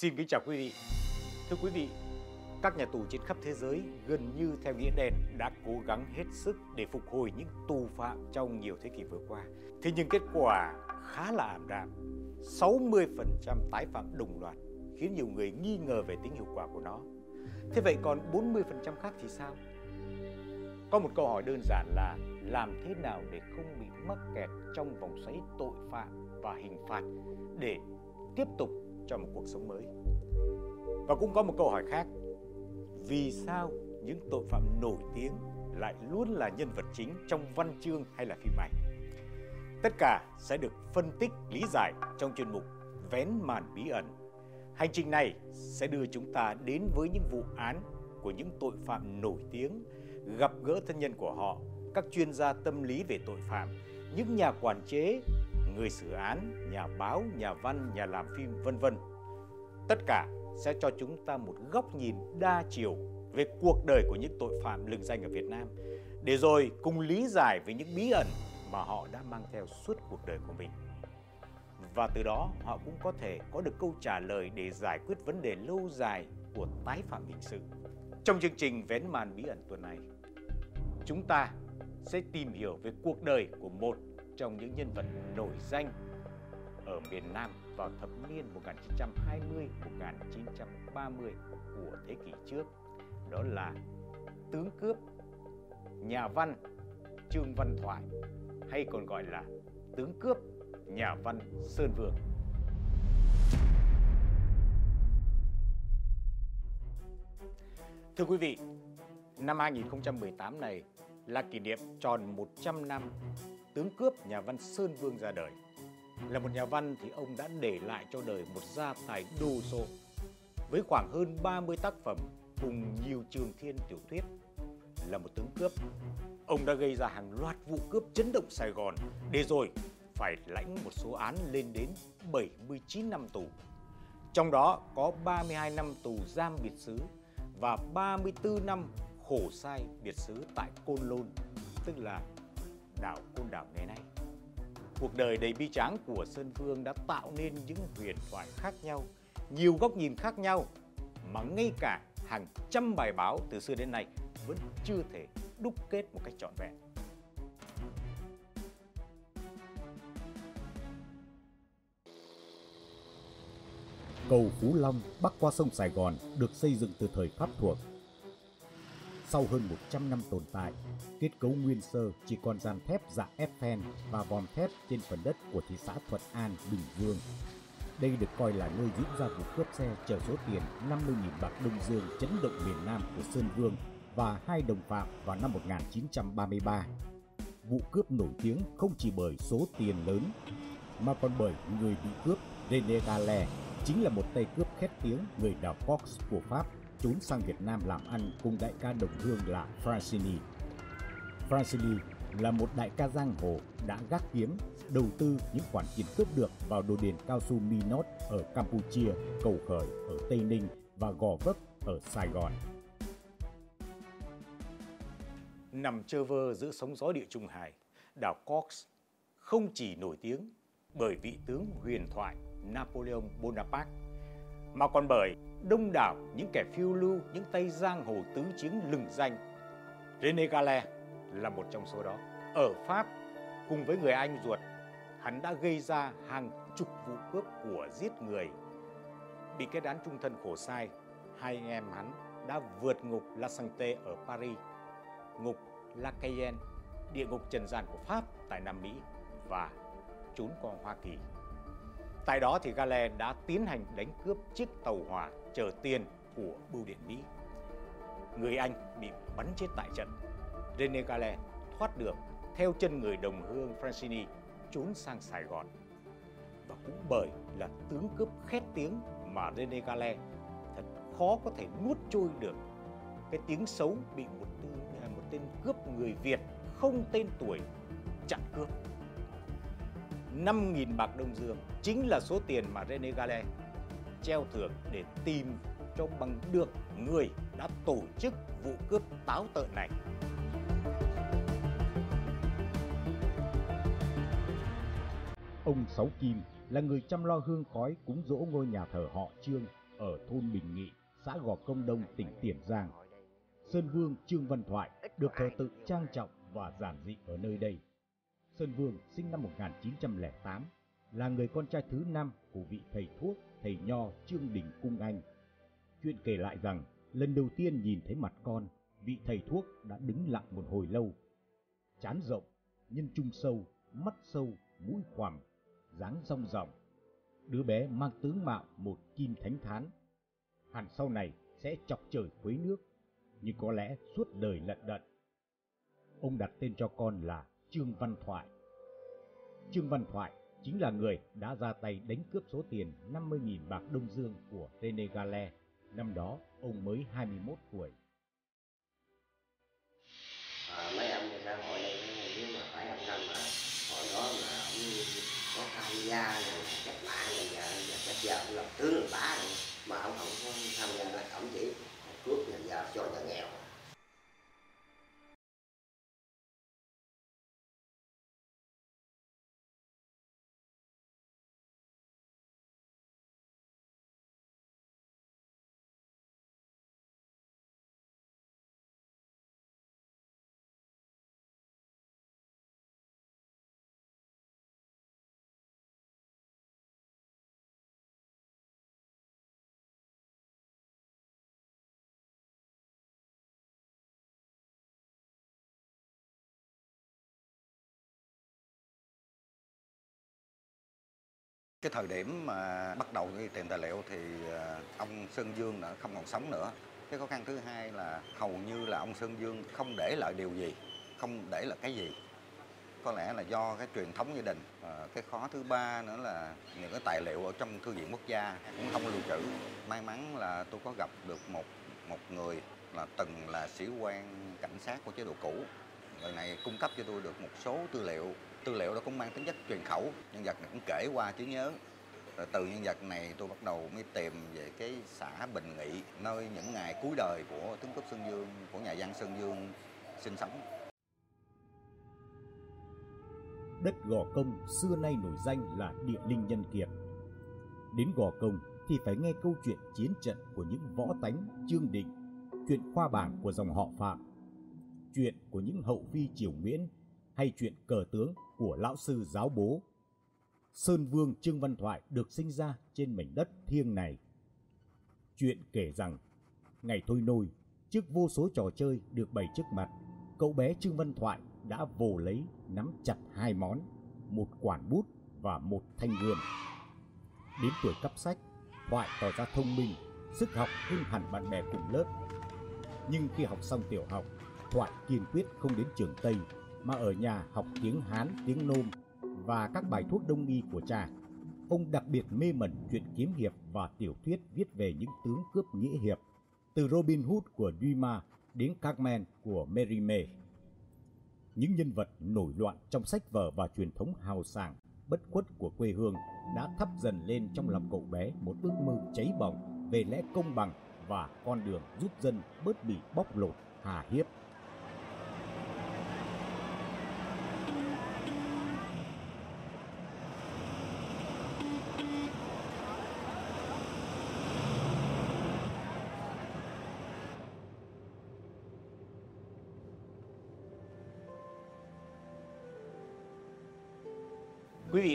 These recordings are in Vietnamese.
Xin kính chào quý vị. Thưa quý vị, các nhà tù trên khắp thế giới gần như theo nghĩa đen đã cố gắng hết sức để phục hồi những tù phạm trong nhiều thế kỷ vừa qua. Thế nhưng kết quả khá là ảm đạm. 60% tái phạm đồng loạt khiến nhiều người nghi ngờ về tính hiệu quả của nó. Thế vậy còn 40% khác thì sao? Có một câu hỏi đơn giản là làm thế nào để không bị mắc kẹt trong vòng xoáy tội phạm và hình phạt để tiếp tục cho một cuộc sống mới. Và cũng có một câu hỏi khác. Vì sao những tội phạm nổi tiếng lại luôn là nhân vật chính trong văn chương hay là phim ảnh? Tất cả sẽ được phân tích, lý giải trong chuyên mục Vén màn bí ẩn. Hành trình này sẽ đưa chúng ta đến với những vụ án của những tội phạm nổi tiếng, gặp gỡ thân nhân của họ, các chuyên gia tâm lý về tội phạm, những nhà quản chế, người xử án, nhà báo, nhà văn, nhà làm phim vân vân. Tất cả sẽ cho chúng ta một góc nhìn đa chiều về cuộc đời của những tội phạm lừng danh ở Việt Nam để rồi cùng lý giải về những bí ẩn mà họ đã mang theo suốt cuộc đời của mình. Và từ đó họ cũng có thể có được câu trả lời để giải quyết vấn đề lâu dài của tái phạm hình sự. Trong chương trình Vén màn bí ẩn tuần này, chúng ta sẽ tìm hiểu về cuộc đời của một trong những nhân vật nổi danh ở miền Nam vào thập niên 1920-1930 của thế kỷ trước. Đó là tướng cướp, nhà văn Trương Văn Thoại hay còn gọi là tướng cướp nhà văn Sơn Vương. Thưa quý vị, năm 2018 này là kỷ niệm tròn 100 năm tướng cướp nhà văn Sơn Vương ra đời. Là một nhà văn thì ông đã để lại cho đời một gia tài đồ sộ với khoảng hơn 30 tác phẩm cùng nhiều trường thiên tiểu thuyết. Là một tướng cướp, ông đã gây ra hàng loạt vụ cướp chấn động Sài Gòn để rồi phải lãnh một số án lên đến 79 năm tù. Trong đó có 32 năm tù giam biệt xứ và 34 năm khổ sai biệt xứ tại Côn Lôn, tức là đảo Côn Đảo ngày nay. Cuộc đời đầy bi tráng của Sơn Vương đã tạo nên những huyền thoại khác nhau, nhiều góc nhìn khác nhau mà ngay cả hàng trăm bài báo từ xưa đến nay vẫn chưa thể đúc kết một cách trọn vẹn. Cầu Phú Long bắc qua sông Sài Gòn được xây dựng từ thời Pháp thuộc sau hơn 100 năm tồn tại, kết cấu nguyên sơ chỉ còn dàn thép dạng Eiffel và vòm thép trên phần đất của thị xã Thuận An, Bình Dương. Đây được coi là nơi diễn ra vụ cướp xe chở số tiền 50.000 bạc Đông Dương chấn động miền Nam của Sơn Vương và hai đồng phạm vào năm 1933. Vụ cướp nổi tiếng không chỉ bởi số tiền lớn mà còn bởi người bị cướp René Gale chính là một tay cướp khét tiếng người đảo Fox của Pháp trốn sang Việt Nam làm ăn cùng đại ca đồng hương là Francini. Francini là một đại ca giang hồ đã gác kiếm đầu tư những khoản tiền cướp được vào đồ đền cao su Minot ở Campuchia, Cầu Khởi ở Tây Ninh và Gò Vấp ở Sài Gòn. Nằm chơ vơ giữa sóng gió địa Trung Hải, đảo Cox không chỉ nổi tiếng bởi vị tướng huyền thoại Napoleon Bonaparte mà còn bởi đông đảo những kẻ phiêu lưu, những tay giang hồ tứ chiến lừng danh. René Gale là một trong số đó. Ở Pháp, cùng với người anh ruột, hắn đã gây ra hàng chục vụ cướp của giết người. Bị kết án trung thân khổ sai, hai anh em hắn đã vượt ngục La Santé ở Paris, ngục La Cayenne, địa ngục trần gian của Pháp tại Nam Mỹ và trốn qua Hoa Kỳ. Tại đó thì Galen đã tiến hành đánh cướp chiếc tàu hỏa chở tiền của bưu điện Mỹ. Người Anh bị bắn chết tại trận. René Galen thoát được theo chân người đồng hương Francini trốn sang Sài Gòn. Và cũng bởi là tướng cướp khét tiếng mà René Galen thật khó có thể nuốt trôi được cái tiếng xấu bị một tư, à, một tên cướp người Việt không tên tuổi chặn cướp 5.000 bạc Đông Dương chính là số tiền mà René Gale treo thưởng để tìm cho bằng được người đã tổ chức vụ cướp táo tợn này. Ông Sáu Kim là người chăm lo hương khói cúng dỗ ngôi nhà thờ họ Trương ở thôn Bình Nghị, xã Gò Công Đông, tỉnh Tiền Giang. Sơn Vương Trương Văn Thoại được thờ tự trang trọng và giản dị ở nơi đây. Sơn Vương sinh năm 1908, là người con trai thứ năm của vị thầy thuốc, thầy nho Trương Đình Cung Anh. Chuyện kể lại rằng, lần đầu tiên nhìn thấy mặt con, vị thầy thuốc đã đứng lặng một hồi lâu. Chán rộng, nhân trung sâu, mắt sâu, mũi khoằm, dáng rong ròng. Đứa bé mang tướng mạo một kim thánh thán. Hẳn sau này sẽ chọc trời khuấy nước, nhưng có lẽ suốt đời lận đận. Ông đặt tên cho con là Trương Văn Thoại. Trương Văn Thoại chính là người đã ra tay đánh cướp số tiền 50.000 bạc Đông Dương của René Gale. Năm đó, ông mới 21 tuổi. À, mấy ông xã hội đây nếu mà phải ông năm mà hồi đó mà ông có tham gia rồi cách mạng rồi giờ giờ chắc giờ ông làm tướng làm bá rồi mà ông không có tham gia là ông chỉ cướp nhà giàu cho nhà nghèo Cái thời điểm mà bắt đầu đi tìm tài liệu thì ờ, ông Sơn Dương đã không còn sống nữa. Cái khó khăn thứ hai là hầu như là ông Sơn Dương không để lại điều gì, không để lại cái gì. Có lẽ là do cái truyền thống gia đình. À, cái khó thứ ba nữa là những cái tài liệu ở trong thư viện quốc gia cũng không lưu trữ. May mắn là tôi có gặp được một một người là từng là sĩ quan cảnh sát của chế độ cũ. Người này cung cấp cho tôi được một số tư liệu tư liệu đó cũng mang tính chất truyền khẩu. Nhân vật này cũng kể qua trí nhớ. Rồi từ nhân vật này tôi bắt đầu mới tìm về cái xã Bình Nghị nơi những ngày cuối đời của tướng cướp Sơn Dương của nhà văn Sơn Dương sinh sống. Đất Gò Công xưa nay nổi danh là địa linh nhân kiệt. Đến Gò Công thì phải nghe câu chuyện chiến trận của những võ tánh Trương Định, chuyện khoa bảng của dòng họ Phạm, chuyện của những hậu phi triều Nguyễn hay chuyện cờ tướng của lão sư giáo bố. Sơn Vương Trương Văn Thoại được sinh ra trên mảnh đất thiêng này. Chuyện kể rằng, ngày thôi nôi, trước vô số trò chơi được bày trước mặt, cậu bé Trương Văn Thoại đã vồ lấy nắm chặt hai món, một quản bút và một thanh gươm. Đến tuổi cấp sách, Thoại tỏ ra thông minh, sức học hơn hẳn bạn bè cùng lớp. Nhưng khi học xong tiểu học, Thoại kiên quyết không đến trường Tây mà ở nhà học tiếng Hán, tiếng Nôm và các bài thuốc đông y của cha. Ông đặc biệt mê mẩn chuyện kiếm hiệp và tiểu thuyết viết về những tướng cướp nghĩa hiệp, từ Robin Hood của Dumas đến Carmen của Mérimée. Những nhân vật nổi loạn trong sách vở và truyền thống hào sảng, bất khuất của quê hương đã thắp dần lên trong lòng cậu bé một ước mơ cháy bỏng về lẽ công bằng và con đường giúp dân bớt bị bóc lột, hà hiếp.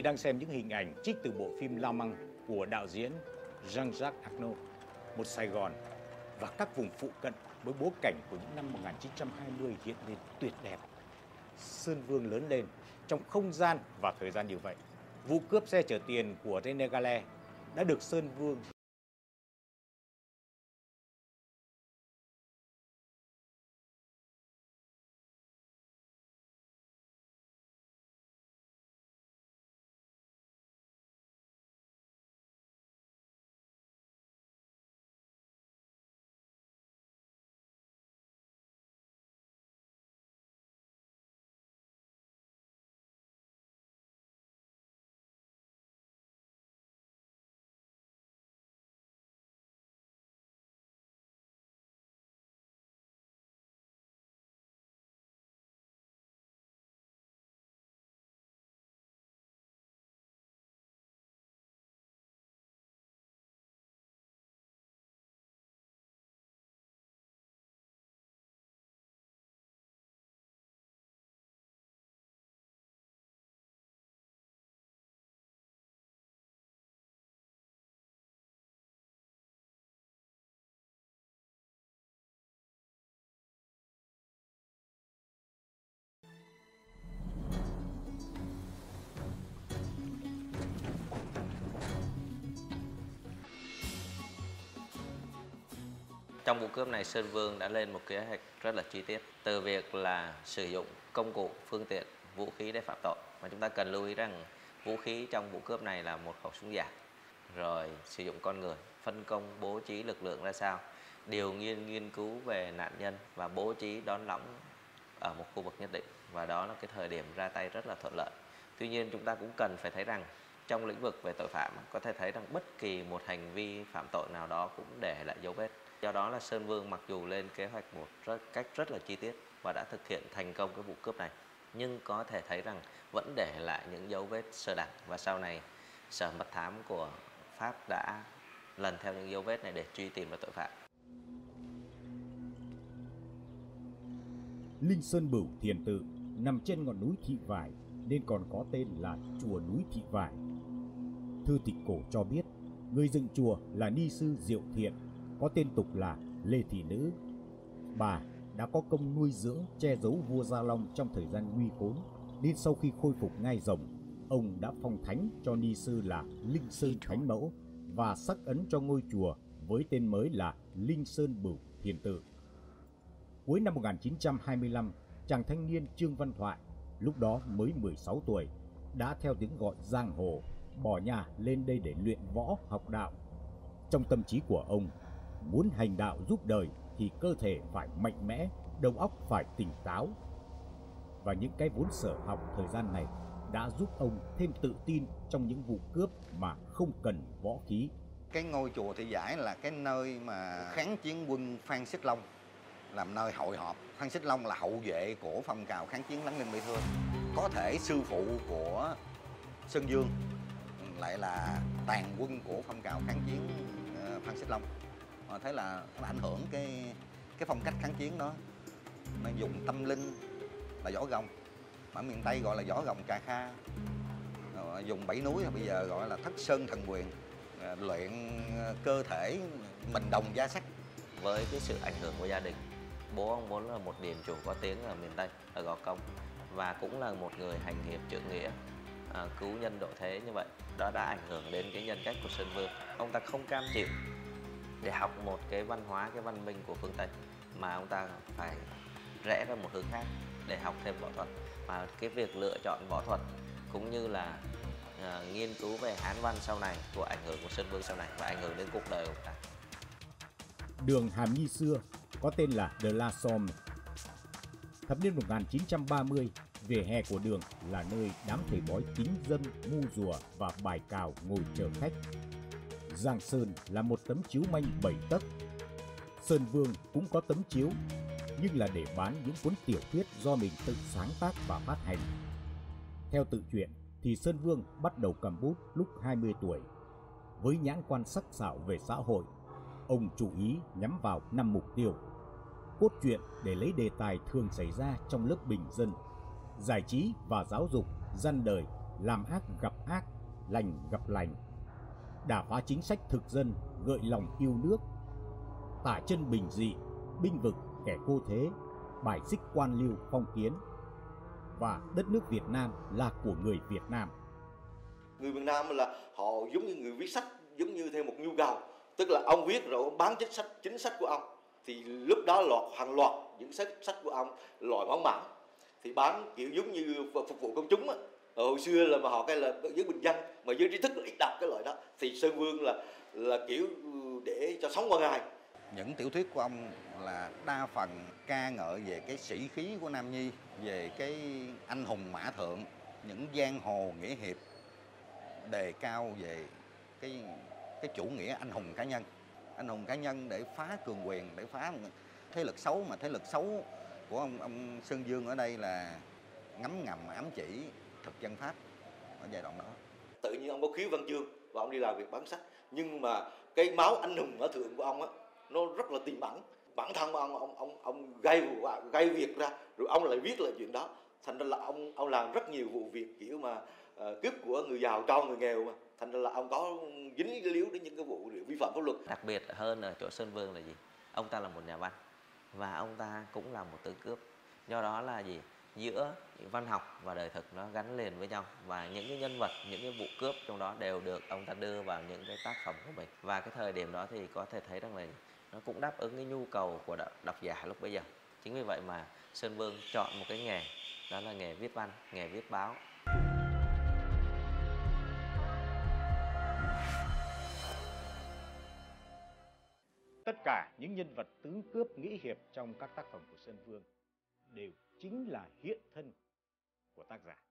Đang xem những hình ảnh trích từ bộ phim La Măng của đạo diễn Jean-Jacques Arnaud, một Sài Gòn và các vùng phụ cận với bối cảnh của những năm 1920 hiện lên tuyệt đẹp. Sơn Vương lớn lên trong không gian và thời gian như vậy. Vụ cướp xe chở tiền của René Gale đã được Sơn Vương Trong vụ cướp này Sơn Vương đã lên một kế hoạch rất là chi tiết từ việc là sử dụng công cụ, phương tiện, vũ khí để phạm tội. Mà chúng ta cần lưu ý rằng vũ khí trong vụ cướp này là một khẩu súng giả, rồi sử dụng con người, phân công bố trí lực lượng ra sao, điều nghiên nghiên cứu về nạn nhân và bố trí đón lõng ở một khu vực nhất định và đó là cái thời điểm ra tay rất là thuận lợi. Tuy nhiên chúng ta cũng cần phải thấy rằng trong lĩnh vực về tội phạm có thể thấy rằng bất kỳ một hành vi phạm tội nào đó cũng để lại dấu vết. Do đó là Sơn Vương mặc dù lên kế hoạch một rất, cách rất là chi tiết và đã thực hiện thành công cái vụ cướp này nhưng có thể thấy rằng vẫn để lại những dấu vết sơ đẳng và sau này sở mật thám của Pháp đã lần theo những dấu vết này để truy tìm vào tội phạm. Linh Sơn Bửu Thiền Tự nằm trên ngọn núi Thị Vải nên còn có tên là Chùa Núi Thị Vải. Thư tịch cổ cho biết người dựng chùa là ni sư Diệu Thiện, có tên tục là Lê Thị Nữ. Bà đã có công nuôi dưỡng che giấu vua Gia Long trong thời gian nguy khốn, nên sau khi khôi phục ngai rồng, ông đã phong thánh cho ni sư là Linh Sơn Thánh Mẫu và sắc ấn cho ngôi chùa với tên mới là Linh Sơn Bửu Thiền Tự. Cuối năm 1925, chàng thanh niên Trương Văn Thoại, lúc đó mới 16 tuổi, đã theo tiếng gọi giang hồ, bỏ nhà lên đây để luyện võ học đạo. Trong tâm trí của ông, muốn hành đạo giúp đời thì cơ thể phải mạnh mẽ, đầu óc phải tỉnh táo. Và những cái vốn sở học thời gian này đã giúp ông thêm tự tin trong những vụ cướp mà không cần võ khí. Cái ngôi chùa Thị Giải là cái nơi mà kháng chiến quân Phan Xích Long làm nơi hội họp. Phan Xích Long là hậu vệ của phong trào kháng chiến Láng Ninh Bị Thương. Có thể sư phụ của Sơn Dương lại là tàn quân của phong trào kháng chiến ờ, Phan Xích Long họ thấy là nó ảnh hưởng cái cái phong cách kháng chiến đó. Nó dùng tâm linh là võ gồng. Mà ở miền Tây gọi là võ gồng cà kha. Rồi dùng bảy núi bây giờ gọi là thất sơn thần quyền à, luyện cơ thể mình đồng gia sắc với cái sự ảnh hưởng của gia đình bố ông vốn là một điền chủ có tiếng ở miền Tây ở Gò Công và cũng là một người hành hiệp trượng nghĩa à, cứu nhân độ thế như vậy đó đã ảnh hưởng đến cái nhân cách của Sơn Vương ông ta không cam chịu để học một cái văn hóa cái văn minh của phương Tây mà ông ta phải rẽ ra một hướng khác để học thêm võ thuật và cái việc lựa chọn võ thuật cũng như là uh, nghiên cứu về Hán văn sau này của ảnh hưởng của Sơn Vương sau này và ảnh hưởng đến cuộc đời của ông ta Đường Hàm Nhi xưa có tên là The La Somme. Thập niên 1930, vỉa hè của đường là nơi đám thầy bói kính dân ngu rùa và bài cào ngồi chờ khách. Giang Sơn là một tấm chiếu manh bảy tấc. Sơn Vương cũng có tấm chiếu, nhưng là để bán những cuốn tiểu thuyết do mình tự sáng tác và phát hành. Theo tự truyện thì Sơn Vương bắt đầu cầm bút lúc 20 tuổi. Với nhãn quan sắc sảo về xã hội, ông chủ ý nhắm vào năm mục tiêu. Cốt truyện để lấy đề tài thường xảy ra trong lớp bình dân, giải trí và giáo dục, dân đời, làm ác gặp ác, lành gặp lành. Đả phá chính sách thực dân, gợi lòng yêu nước, tả chân bình dị, binh vực kẻ cô thế, bài xích quan liêu phong kiến. Và đất nước Việt Nam là của người Việt Nam. Người Việt Nam là họ giống như người viết sách giống như theo một nhu cầu. Tức là ông viết rồi ông bán chính sách chính sách của ông. Thì lúc đó lọt hàng loạt những sách sách của ông loại bán mảng thì bán kiểu giống như phục vụ công chúng á. Hồi xưa là mà họ cái là giới bình dân mà giới trí thức là ít đọc cái loại đó thì sơn vương là là kiểu để cho sống qua ngày. Những tiểu thuyết của ông là đa phần ca ngợi về cái sĩ khí của Nam Nhi, về cái anh hùng mã thượng, những giang hồ nghĩa hiệp, đề cao về cái cái chủ nghĩa anh hùng cá nhân. Anh hùng cá nhân để phá cường quyền để phá thế lực xấu mà thế lực xấu của ông ông Sơn Dương ở đây là ngấm ngầm ám chỉ thực dân Pháp ở giai đoạn đó tự nhiên ông có khiếu văn chương và ông đi làm việc bán sách. Nhưng mà cái máu anh hùng ở thượng của ông á nó rất là tiềm ẩn. Bản thân ông ông ông ông gây gây việc ra rồi ông lại viết lại chuyện đó. Thành ra là ông ông làm rất nhiều vụ việc kiểu mà uh, cướp của người giàu cho người nghèo mà. Thành ra là ông có dính líu đến những cái vụ vi phạm pháp luật. Đặc biệt hơn ở chỗ Sơn Vương là gì? Ông ta là một nhà văn và ông ta cũng là một tướng cướp. Do đó là gì? Giữa văn học và đời thực nó gắn liền với nhau. Và những cái nhân vật, những cái vụ cướp trong đó đều được ông ta đưa vào những cái tác phẩm của mình. Và cái thời điểm đó thì có thể thấy rằng là nó cũng đáp ứng cái nhu cầu của độc giả lúc bây giờ. Chính vì vậy mà Sơn Vương chọn một cái nghề, đó là nghề viết văn, nghề viết báo. Tất cả những nhân vật tướng cướp nghĩ hiệp trong các tác phẩm của Sơn Vương đều chính là hiện thân của tác giả.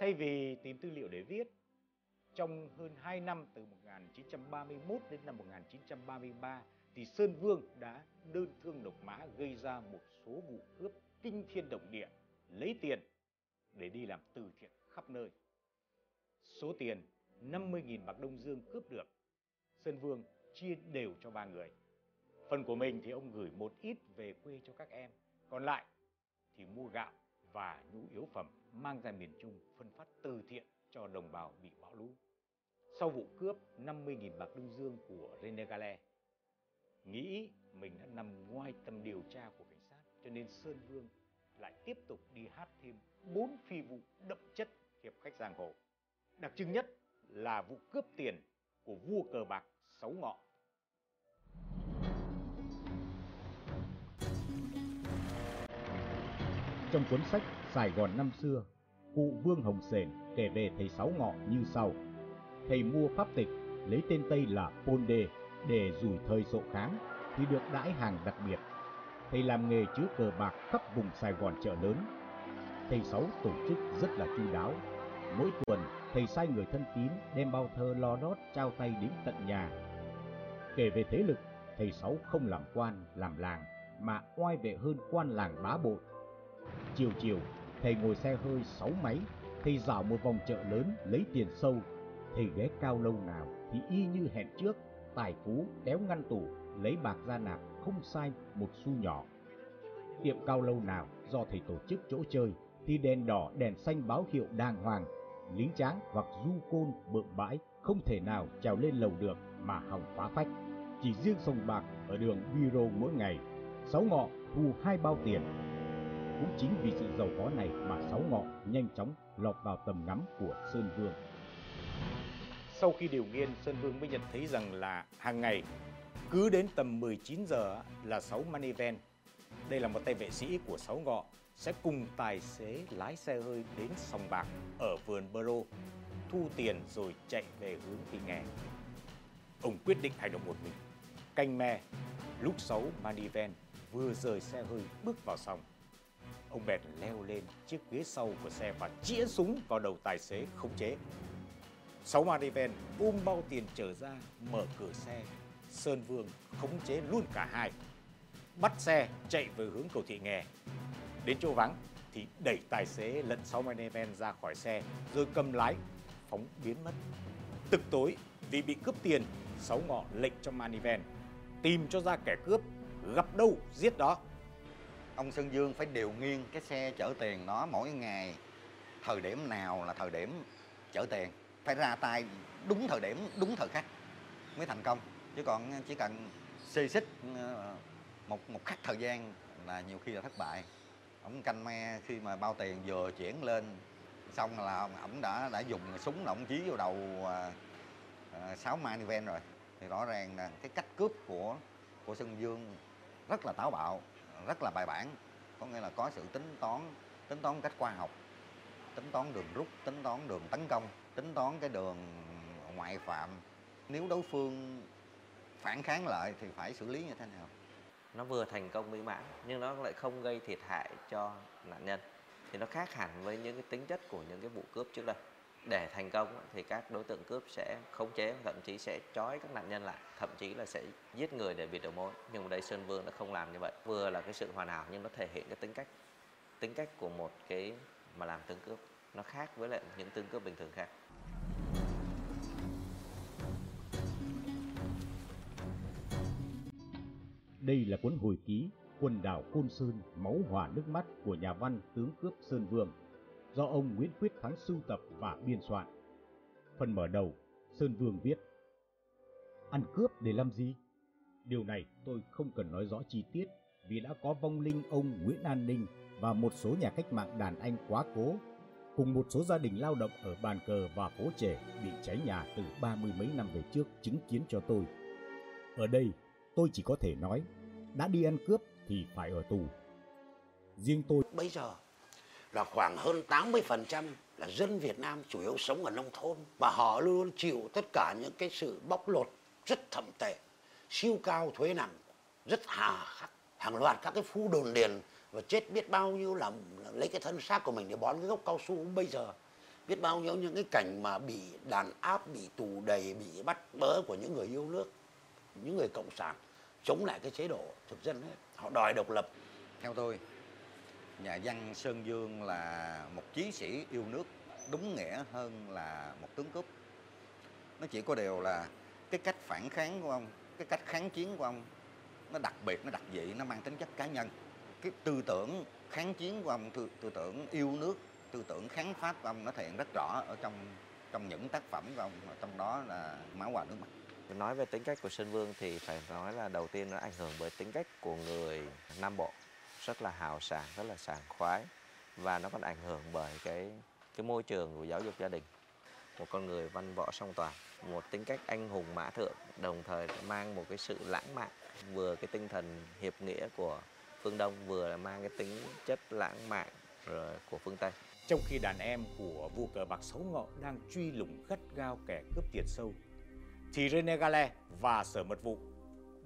Thay vì tìm tư liệu để viết, trong hơn 2 năm từ 1931 đến năm 1933 thì Sơn Vương đã đơn thương độc mã gây ra một số vụ cướp kinh thiên động địa, lấy tiền để đi làm từ thiện khắp nơi. Số tiền 50.000 bạc Đông Dương cướp được, Sơn Vương chia đều cho ba người. Phần của mình thì ông gửi một ít về quê cho các em, còn lại thì mua gạo và nhu yếu phẩm mang ra miền Trung phân phát từ thiện cho đồng bào bị bão lũ. Sau vụ cướp 50.000 bạc Đông Dương của René Gale, nghĩ mình đã nằm ngoài tầm điều tra của cảnh sát cho nên Sơn Vương lại tiếp tục đi hát thêm bốn phi vụ đậm chất hiệp khách giang hồ. Đặc trưng nhất là vụ cướp tiền của vua cờ bạc Sáu Ngọ Trong cuốn sách Sài Gòn năm xưa, cụ Vương Hồng Sển kể về thầy Sáu Ngọ như sau. Thầy mua pháp tịch, lấy tên Tây là Pôn Đê để rủi thời sộ kháng thì được đãi hàng đặc biệt. Thầy làm nghề chứa cờ bạc khắp vùng Sài Gòn chợ lớn. Thầy Sáu tổ chức rất là chu đáo. Mỗi tuần, thầy sai người thân tín đem bao thơ lo đót trao tay đến tận nhà. Kể về thế lực, thầy Sáu không làm quan, làm làng, mà oai vệ hơn quan làng bá bội Chiều chiều, thầy ngồi xe hơi sáu máy, thầy dạo một vòng chợ lớn lấy tiền sâu. Thầy ghé cao lâu nào thì y như hẹn trước, tài phú kéo ngăn tủ, lấy bạc ra nạp không sai một xu nhỏ. Tiệm cao lâu nào do thầy tổ chức chỗ chơi thì đèn đỏ đèn xanh báo hiệu đàng hoàng, lính tráng hoặc du côn bượng bãi không thể nào trèo lên lầu được mà hỏng phá phách. Chỉ riêng sông bạc ở đường Biro mỗi ngày, sáu ngọ thu hai bao tiền cũng chính vì sự giàu có này mà Sáu Ngọ nhanh chóng lọt vào tầm ngắm của Sơn Vương. Sau khi điều nghiên, Sơn Vương mới nhận thấy rằng là hàng ngày cứ đến tầm 19 giờ là Sáu Maniven, đây là một tay vệ sĩ của Sáu Ngọ, sẽ cùng tài xế lái xe hơi đến sòng bạc ở vườn Bro, thu tiền rồi chạy về hướng Thị Nghè. Ông quyết định hành động một mình. Canh me, lúc Sáu Maniven vừa rời xe hơi bước vào sòng Ông bèn leo lên chiếc ghế sau của xe và chĩa súng vào đầu tài xế khống chế. Sáu Mariven ôm bao tiền trở ra, mở cửa xe. Sơn Vương khống chế luôn cả hai. Bắt xe chạy về hướng cầu thị nghè. Đến chỗ vắng thì đẩy tài xế lẫn sáu Mariven ra khỏi xe rồi cầm lái phóng biến mất. Tức tối vì bị cướp tiền, sáu ngọ lệnh cho Maniven tìm cho ra kẻ cướp, gặp đâu giết đó ông Sơn Dương phải điều nghiên cái xe chở tiền nó mỗi ngày. Thời điểm nào là thời điểm chở tiền? Phải ra tay đúng thời điểm đúng thời khắc mới thành công. Chứ còn chỉ cần xê xích ờ, một một khắc thời gian là nhiều khi là thất bại. Ông canh me khi mà bao tiền vừa chuyển lên xong là ông đã đã dùng súng là ông chí vào đầu ờ, ờ, sáu uh, event rồi. Thì rõ ràng là cái cách cướp của của Sơn Dương rất là táo bạo rất là bài bản. Có nghĩa là có sự tính toán tính toán cách khoa học, tính toán đường rút, tính toán đường tấn công, tính toán cái đường ngoại phạm. Nếu đối phương phản kháng lại thì phải xử lý như thế nào? Nó vừa thành công mỹ mãn, nhưng nó lại không gây thiệt hại cho nạn nhân. Thì nó khác hẳn với những cái tính chất của những cái vụ cướp trước đây để thành công thì các đối tượng cướp sẽ khống chế, thậm chí sẽ trói các nạn nhân lại, thậm chí là sẽ giết người để bịt đầu mối. Nhưng mà đây sơn vương đã không làm như vậy. Vừa là cái sự hoàn hảo, nhưng nó thể hiện cái tính cách tính cách của một cái mà làm tướng cướp. Nó khác với lại những tướng cướp bình thường khác. Đây là cuốn hồi ký Quần đảo Côn Sơn, máu hỏa nước mắt của nhà văn tướng cướp Sơn Vương do ông Nguyễn Quyết Thắng sưu tập và biên soạn. Phần mở đầu, Sơn Vương viết Ăn cướp để làm gì? Điều này tôi không cần nói rõ chi tiết vì đã có vong linh ông Nguyễn An Ninh và một số nhà cách mạng đàn anh quá cố cùng một số gia đình lao động ở bàn cờ và phố trẻ bị cháy nhà từ ba mươi mấy năm về trước chứng kiến cho tôi. Ở đây, tôi chỉ có thể nói, đã đi ăn cướp thì phải ở tù. Riêng tôi Bây giờ là khoảng hơn 80% là dân Việt Nam chủ yếu sống ở nông thôn. Và họ luôn luôn chịu tất cả những cái sự bóc lột rất thậm tệ, siêu cao thuế nặng, rất hà khắc. Hàng loạt các cái phu đồn điền và chết biết bao nhiêu là, là lấy cái thân xác của mình để bón cái gốc cao su bây giờ. Biết bao nhiêu những cái cảnh mà bị đàn áp bị tù đầy bị bắt bớ của những người yêu nước những người cộng sản chống lại cái chế độ thực dân ấy họ đòi độc lập. Theo tôi, nhà văn Sơn Dương là một chiến sĩ yêu nước đúng nghĩa hơn là một tướng cướp. Nó chỉ có điều là cái cách phản kháng của ông, cái cách kháng chiến của ông nó đặc biệt, nó đặc dị, nó mang tính chất cá nhân. Cái tư tưởng kháng chiến của ông, tư, tư tưởng yêu nước, tư tưởng kháng Pháp của ông nó thể hiện rất rõ ở trong trong những tác phẩm của ông, trong đó là Máu Hòa Nước Mắt. Nói về tính cách của Sơn Vương thì phải nói là đầu tiên nó ảnh hưởng bởi tính cách của người Nam Bộ rất là hào sảng, rất là sảng khoái và nó còn ảnh hưởng bởi cái cái môi trường của giáo dục gia đình. Một con người văn võ song toàn, một tính cách anh hùng mã thượng, đồng thời mang một cái sự lãng mạn, vừa cái tinh thần hiệp nghĩa của phương Đông vừa là mang cái tính chất lãng mạn rồi của phương Tây. Trong khi đàn em của vua cờ bạc xấu Ngọ đang truy lùng gắt gao kẻ cướp tiền sâu, thì René Gale và Sở Mật vụ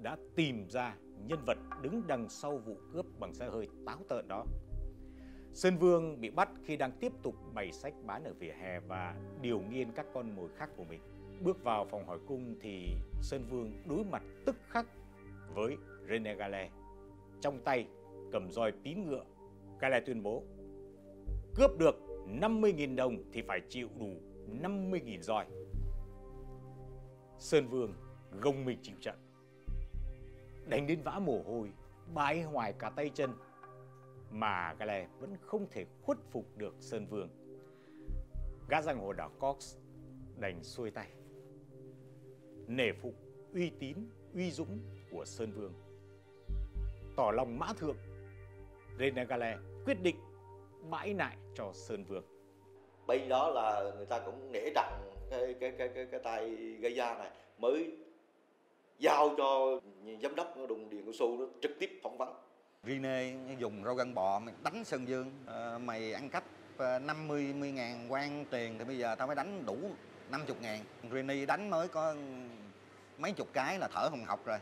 đã tìm ra nhân vật đứng đằng sau vụ cướp bằng xe hơi táo tợn đó. Sơn Vương bị bắt khi đang tiếp tục bày sách bán ở vỉa hè và điều nghiên các con mồi khác của mình. Bước vào phòng hỏi cung thì Sơn Vương đối mặt tức khắc với René Gale. Trong tay cầm roi pín ngựa, Gale tuyên bố cướp được 50.000 đồng thì phải chịu đủ 50.000 roi. Sơn Vương gồng mình chịu trận. Đánh đến vã mồ hôi, bái hoài cả tay chân. Mà Gale vẫn không thể khuất phục được Sơn Vương. Gã giang hồ đỏ Cox đành xuôi tay. Nể phục uy tín, uy dũng của Sơn Vương. Tỏ lòng mã thượng, renegale quyết định bãi nại cho Sơn Vương. bây đó là người ta cũng nể trọng cái cái cái cái cái tay gây ra này mới giao cho giám đốc đồn điện của su nó trực tiếp phỏng vấn. Rene dùng rau gân bò mày đánh Sơn Dương. Ờ, mày ăn cắp ờ, 50 mươi ngàn quan tiền thì bây giờ tao mới đánh đủ 50 ngàn. Rene đánh mới có mấy chục cái là thở hồng học rồi.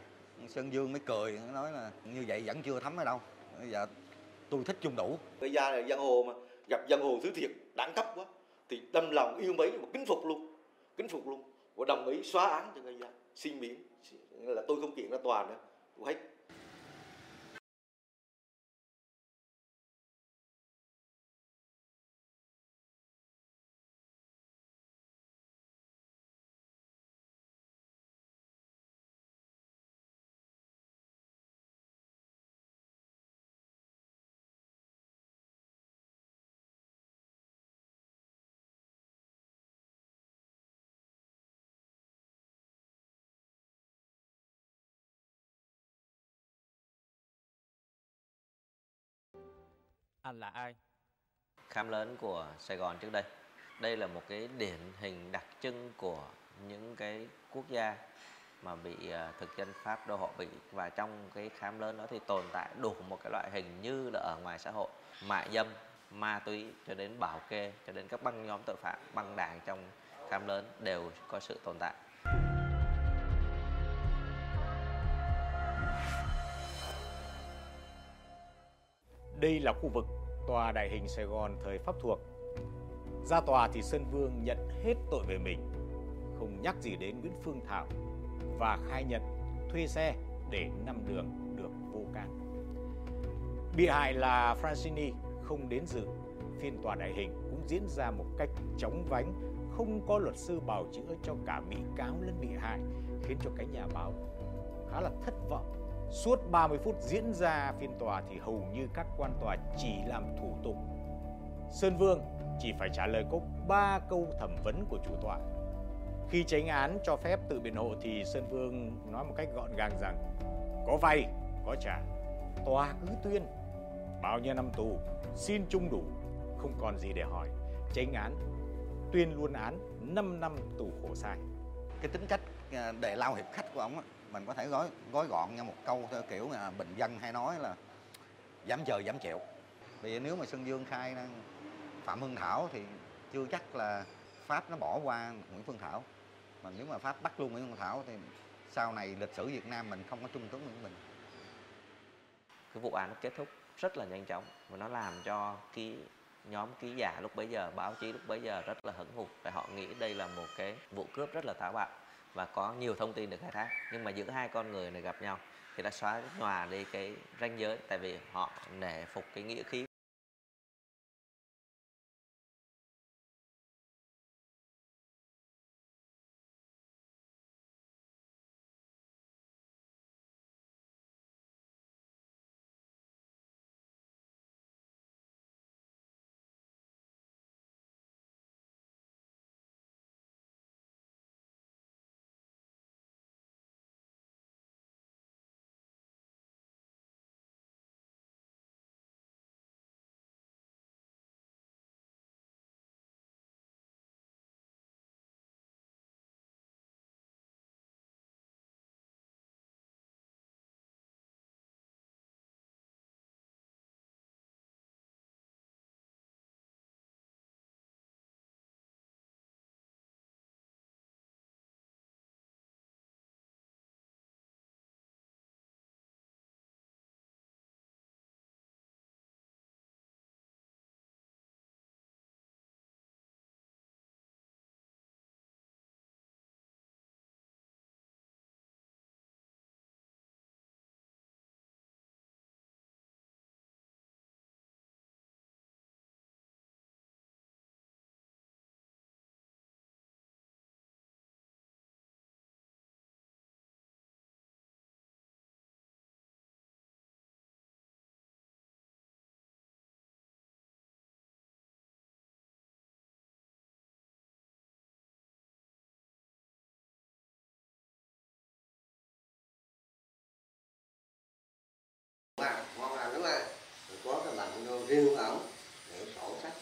Sơn Dương mới cười nói là như vậy vẫn chưa thấm ở đâu. Bây giờ tôi thích chung đủ. Gây da là giang hồ mà gặp giang hồ thứ thiệt đẳng cấp quá thì đâm lòng yêu mấy mà kính phục luôn kính phục luôn và đồng ý xóa án cho gây da xin miễn là tôi không kiện ra tòa nữa Anh là ai? khám lớn của Sài Gòn trước đây. Đây là một cái điển hình đặc trưng của những cái quốc gia mà bị à, thực dân Pháp đô hộ bị và trong cái khám lớn đó thì tồn tại đủ một cái loại hình như là ở ngoài xã hội mại dâm, ma túy cho đến bảo kê cho đến các băng nhóm tội phạm, băng đảng trong khám lớn đều có sự tồn tại. Đây là khu vực tòa đại hình Sài Gòn thời Pháp thuộc. Ra tòa thì Sơn Vương nhận hết tội về mình, không nhắc gì đến Nguyễn Phương Thảo và khai nhận thuê xe để nằm đường được vô can. Bị hại là Francini không đến dự, phiên tòa đại hình cũng diễn ra một cách chóng vánh, không có luật sư bào chữa cho cả bị cáo lẫn bị hại, khiến cho cái nhà báo khá là thất vọng Suốt 30 phút diễn ra phiên tòa thì hầu như các quan tòa chỉ làm thủ tục. Sơn Vương chỉ phải trả lời có 3 câu thẩm vấn của chủ tọa. Khi tránh án cho phép tự biện hộ thì Sơn Vương nói một cách gọn gàng rằng có vay, có trả. Tòa cứ tuyên bao nhiêu năm tù, xin chung đủ, không còn gì để hỏi. Tránh án, tuyên luôn án 5 năm tù khổ sai. cái tính cách à, để lao hiệp khách của ông ấy mình có thể gói gói gọn như một câu theo kiểu là bình dân hay nói là dám chờ, dám chịu. Vì nếu mà Sơn Dương khai Phạm Hưng Thảo thì chưa chắc là Pháp nó bỏ qua Nguyễn Phương Thảo. Mà nếu mà Pháp bắt luôn Nguyễn Phương Thảo thì sau này lịch sử Việt Nam mình không có trung tướng Nguyễn Bình. Cái vụ án nó kết thúc rất là nhanh chóng và nó làm cho cái nhóm ký giả lúc bấy giờ, báo chí lúc bấy giờ rất là hững hụt. Và họ nghĩ đây là một cái vụ cướp rất là táo bạo và có nhiều thông tin được khai thác. Nhưng mà giữa hai con người này gặp nhau thì đã xóa nhòa đi cái ranh giới, tại vì họ nể phục cái nghĩa khí mà ngon lành lắm à rồi có cái bằng đô riêng của ổng, để sổ sách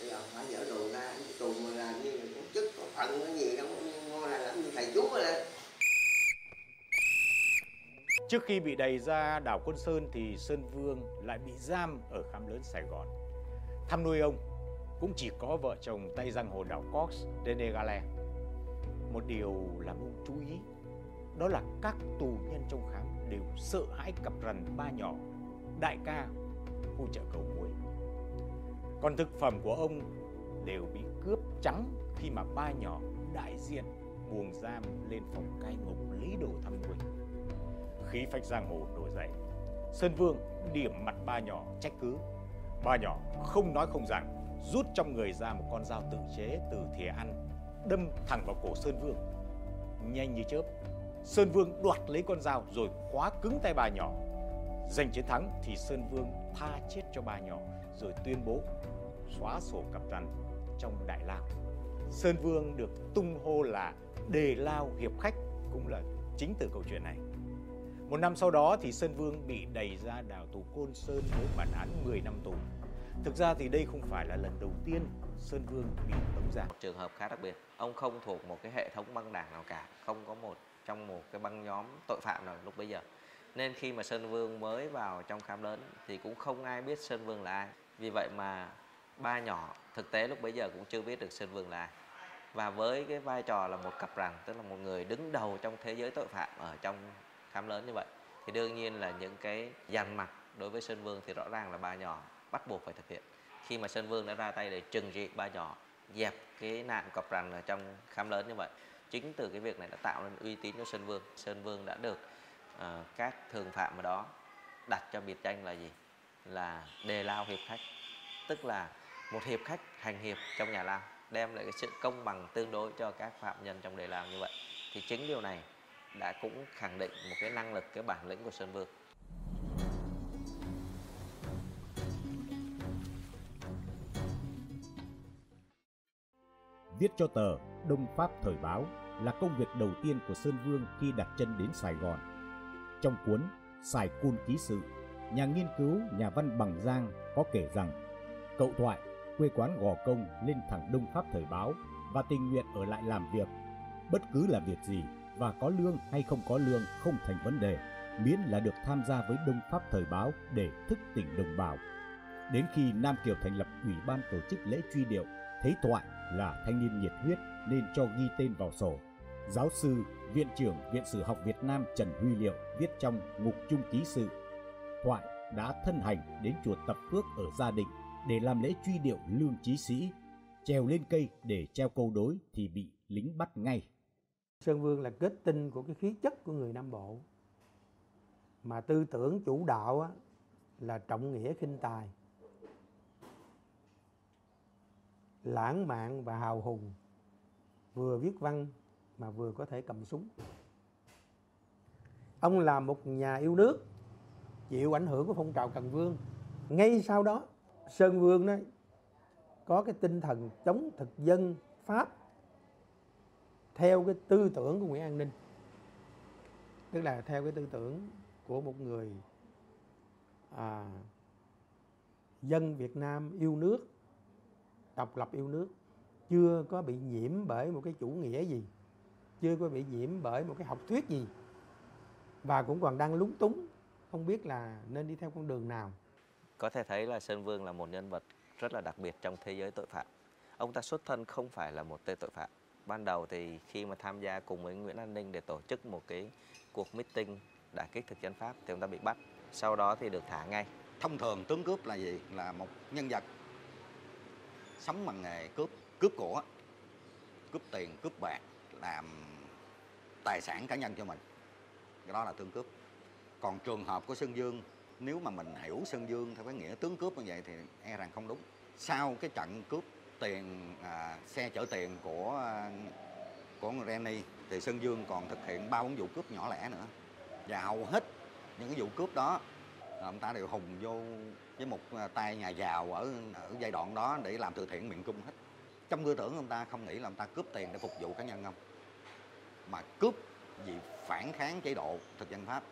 bây giờ phải dở đồ ra, cái tù mà làm như là có chức có phận có gì đâu ngon lành lắm như thầy chú rồi Trước khi bị đẩy ra đảo Quân Sơn thì Sơn Vương lại bị giam ở khám lớn Sài Gòn. Thăm nuôi ông, cũng chỉ có vợ chồng tay giang hồ đảo Cox đến Gale. Một điều làm ông chú ý, đó là các tù nhân trong khám đều sợ hãi cặp rằn ba nhỏ. Đại ca, khu chợ cầu muối. Còn thực phẩm của ông đều bị cướp trắng khi mà ba nhỏ đại diện buồng giam lên phòng cai ngục lý đồ thăm quỳnh khí phách giang hồ nổi dậy. Sơn vương điểm mặt ba nhỏ trách cứ. Ba nhỏ không nói không rằng rút trong người ra một con dao tự chế từ thìa ăn, đâm thẳng vào cổ sơn vương. Nhanh như chớp sơn vương đoạt lấy con dao rồi khóa cứng tay bà nhỏ giành chiến thắng thì sơn vương tha chết cho bà nhỏ rồi tuyên bố xóa sổ cặp rắn trong đại lao sơn vương được tung hô là đề lao hiệp khách cũng là chính từ câu chuyện này một năm sau đó thì Sơn Vương bị đẩy ra đảo tù Côn Sơn với bản án 10 năm tù. Thực ra thì đây không phải là lần đầu tiên Sơn Vương bị tống giam. Một trường hợp khá đặc biệt, ông không thuộc một cái hệ thống băng đảng nào cả, không có một trong một cái băng nhóm tội phạm nào lúc bây giờ. Nên khi mà Sơn Vương mới vào trong khám lớn thì cũng không ai biết Sơn Vương là ai. Vì vậy mà ba nhỏ thực tế lúc bấy giờ cũng chưa biết được Sơn Vương là ai. Và với cái vai trò là một cặp rằng tức là một người đứng đầu trong thế giới tội phạm ở trong khám lớn như vậy, thì đương nhiên là những cái dàn mặt đối với Sơn Vương thì rõ ràng là ba nhỏ bắt buộc phải thực hiện khi mà Sơn Vương đã ra tay để trừng trị ba nhỏ, dẹp cái nạn cọp rằn ở trong khám lớn như vậy chính từ cái việc này đã tạo nên uy tín cho Sơn Vương. Sơn Vương đã được uh, các thường phạm ở đó đặt cho biệt danh là gì? Là đề lao hiệp khách. Tức là một hiệp khách hành hiệp trong nhà lao đem lại cái sự công bằng tương đối cho các phạm nhân trong đề lao như vậy. Thì chính điều này đã cũng khẳng định một cái năng lực cái bản lĩnh của Sơn Vương. Viết cho tờ Đông Pháp Thời báo là công việc đầu tiên của Sơn Vương khi đặt chân đến Sài Gòn. Trong cuốn Sài Cun Ký Sự, nhà nghiên cứu nhà văn Bằng Giang có kể rằng cậu thoại quê quán Gò Công lên thẳng Đông Pháp Thời báo và tình nguyện ở lại làm việc. Bất cứ là việc gì và có lương hay không có lương không thành vấn đề, miễn là được tham gia với Đông Pháp Thời báo để thức tỉnh đồng bào. Đến khi Nam Kiều thành lập ủy ban tổ chức lễ truy điệu, thấy Thoại là thanh niên nhiệt huyết nên cho ghi tên vào sổ. Giáo sư, Viện trưởng Viện Sử học Việt Nam Trần Huy Liệu viết trong Ngục Trung Ký Sự. Thoại đã thân hành đến chùa Tập Phước ở Gia Định để làm lễ truy điệu lương trí sĩ. Trèo lên cây để treo câu đối thì bị lính bắt ngay. Sơn Vương là kết tinh của cái khí chất của người Nam Bộ. Mà tư tưởng chủ đạo là trọng nghĩa khinh tài. Lãng mạn và hào hùng. Vừa viết văn mà vừa có thể cầm súng. Ông là một nhà yêu nước, chịu ảnh hưởng của phong trào Cần Vương. Ngay sau đó, Sơn Vương đó có cái tinh thần chống thực dân Pháp theo cái tư tưởng của Nguyễn An Ninh tức là theo cái tư tưởng của một người à, dân Việt Nam yêu nước độc lập yêu nước chưa có bị nhiễm bởi một cái chủ nghĩa gì chưa có bị nhiễm bởi một cái học thuyết gì và cũng còn đang lúng túng không biết là nên đi theo con đường nào. Có thể thấy là Sơn Vương là một nhân vật rất là đặc biệt trong thế giới tội phạm. Ông ta xuất thân không phải là một tên tội phạm. Ban đầu thì khi mà tham gia cùng với Nguyễn An Ninh để tổ chức một cái cuộc meeting đả kích thực dân Pháp thì ông ta bị bắt. Sau đó thì được thả ngay. Thông thường tướng cướp là gì? Là một nhân vật sống bằng nghề cướp cướp của cướp tiền cướp bạc làm tài sản cá nhân cho mình. Cái đó là tương cướp. Còn trường hợp của Sơn Dương nếu mà mình hiểu Sơn Dương theo cái nghĩa tướng cướp như vậy thì e rằng không đúng. Sau cái trận cướp tiền à, xe chở tiền của à, của Renny thì Sơn Dương còn thực hiện ba bốn vụ cướp nhỏ lẻ nữa. Và hầu hết những cái vụ cướp đó Ờ, ông ta đều hùng vô với một ờ, tay nhà giàu ở ở giai đoạn đó để làm từ thiện miền Trung hết. Trong tư tưởng ông ta không nghĩ là ông ta cướp tiền để phục vụ cá nhân không mà cướp vì phản kháng chế độ thực dân Pháp.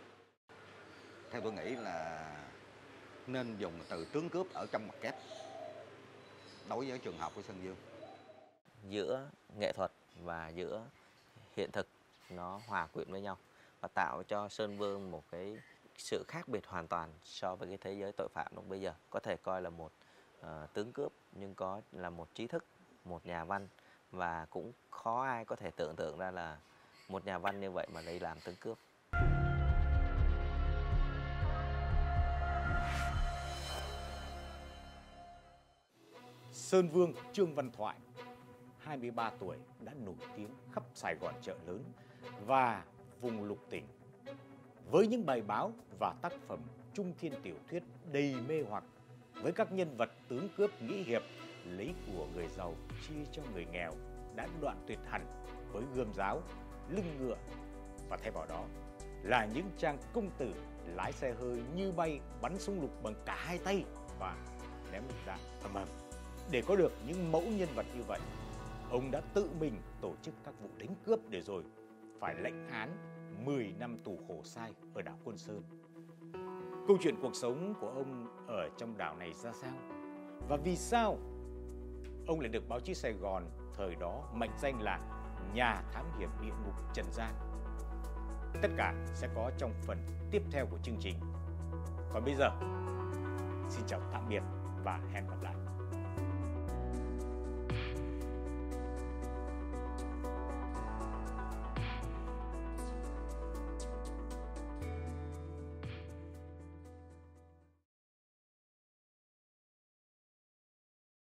Theo tôi nghĩ là nên dùng từ tướng cướp ở trong mặt kép đối với trường hợp của Sơn Dương. Giữa nghệ thuật và giữa hiện thực, nó hòa quyện với nhau và tạo cho Sơn Vương một cái sự khác biệt hoàn toàn so với cái thế giới tội phạm lúc bây giờ. Có thể coi là một uh, tướng cướp nhưng có là một trí thức một nhà văn. Và cũng khó ai có thể tưởng tượng ra là một nhà văn như vậy mà lấy làm tướng cướp. Sơn Vương Trương Văn Thoại 23 tuổi đã nổi tiếng khắp Sài Gòn chợ lớn và vùng lục tỉnh với những bài báo và tác phẩm trung thiên tiểu thuyết đầy mê hoặc, với các nhân vật tướng cướp nghĩ hiệp, lấy của người giàu chia cho người nghèo, đã đoạn tuyệt hẳn với gươm giáo, lưng ngựa và thay vào đó là những trang công tử lái xe hơi như bay, bắn súng lục bằng cả hai tay và ném lục đạn ầm ầm. Để có được những mẫu nhân vật như vậy, ông đã tự mình tổ chức các vụ đánh cướp để rồi phải lệnh án 10 năm tù khổ sai ở đảo Côn Sơn. Câu chuyện cuộc sống của ông ở trong đảo này ra sao? Và vì sao ông lại được báo chí Sài Gòn thời đó mệnh danh là nhà thám hiểm địa ngục Trần gian? Tất cả sẽ có trong phần tiếp theo của chương trình. Còn bây giờ, xin chào tạm biệt và hẹn gặp lại.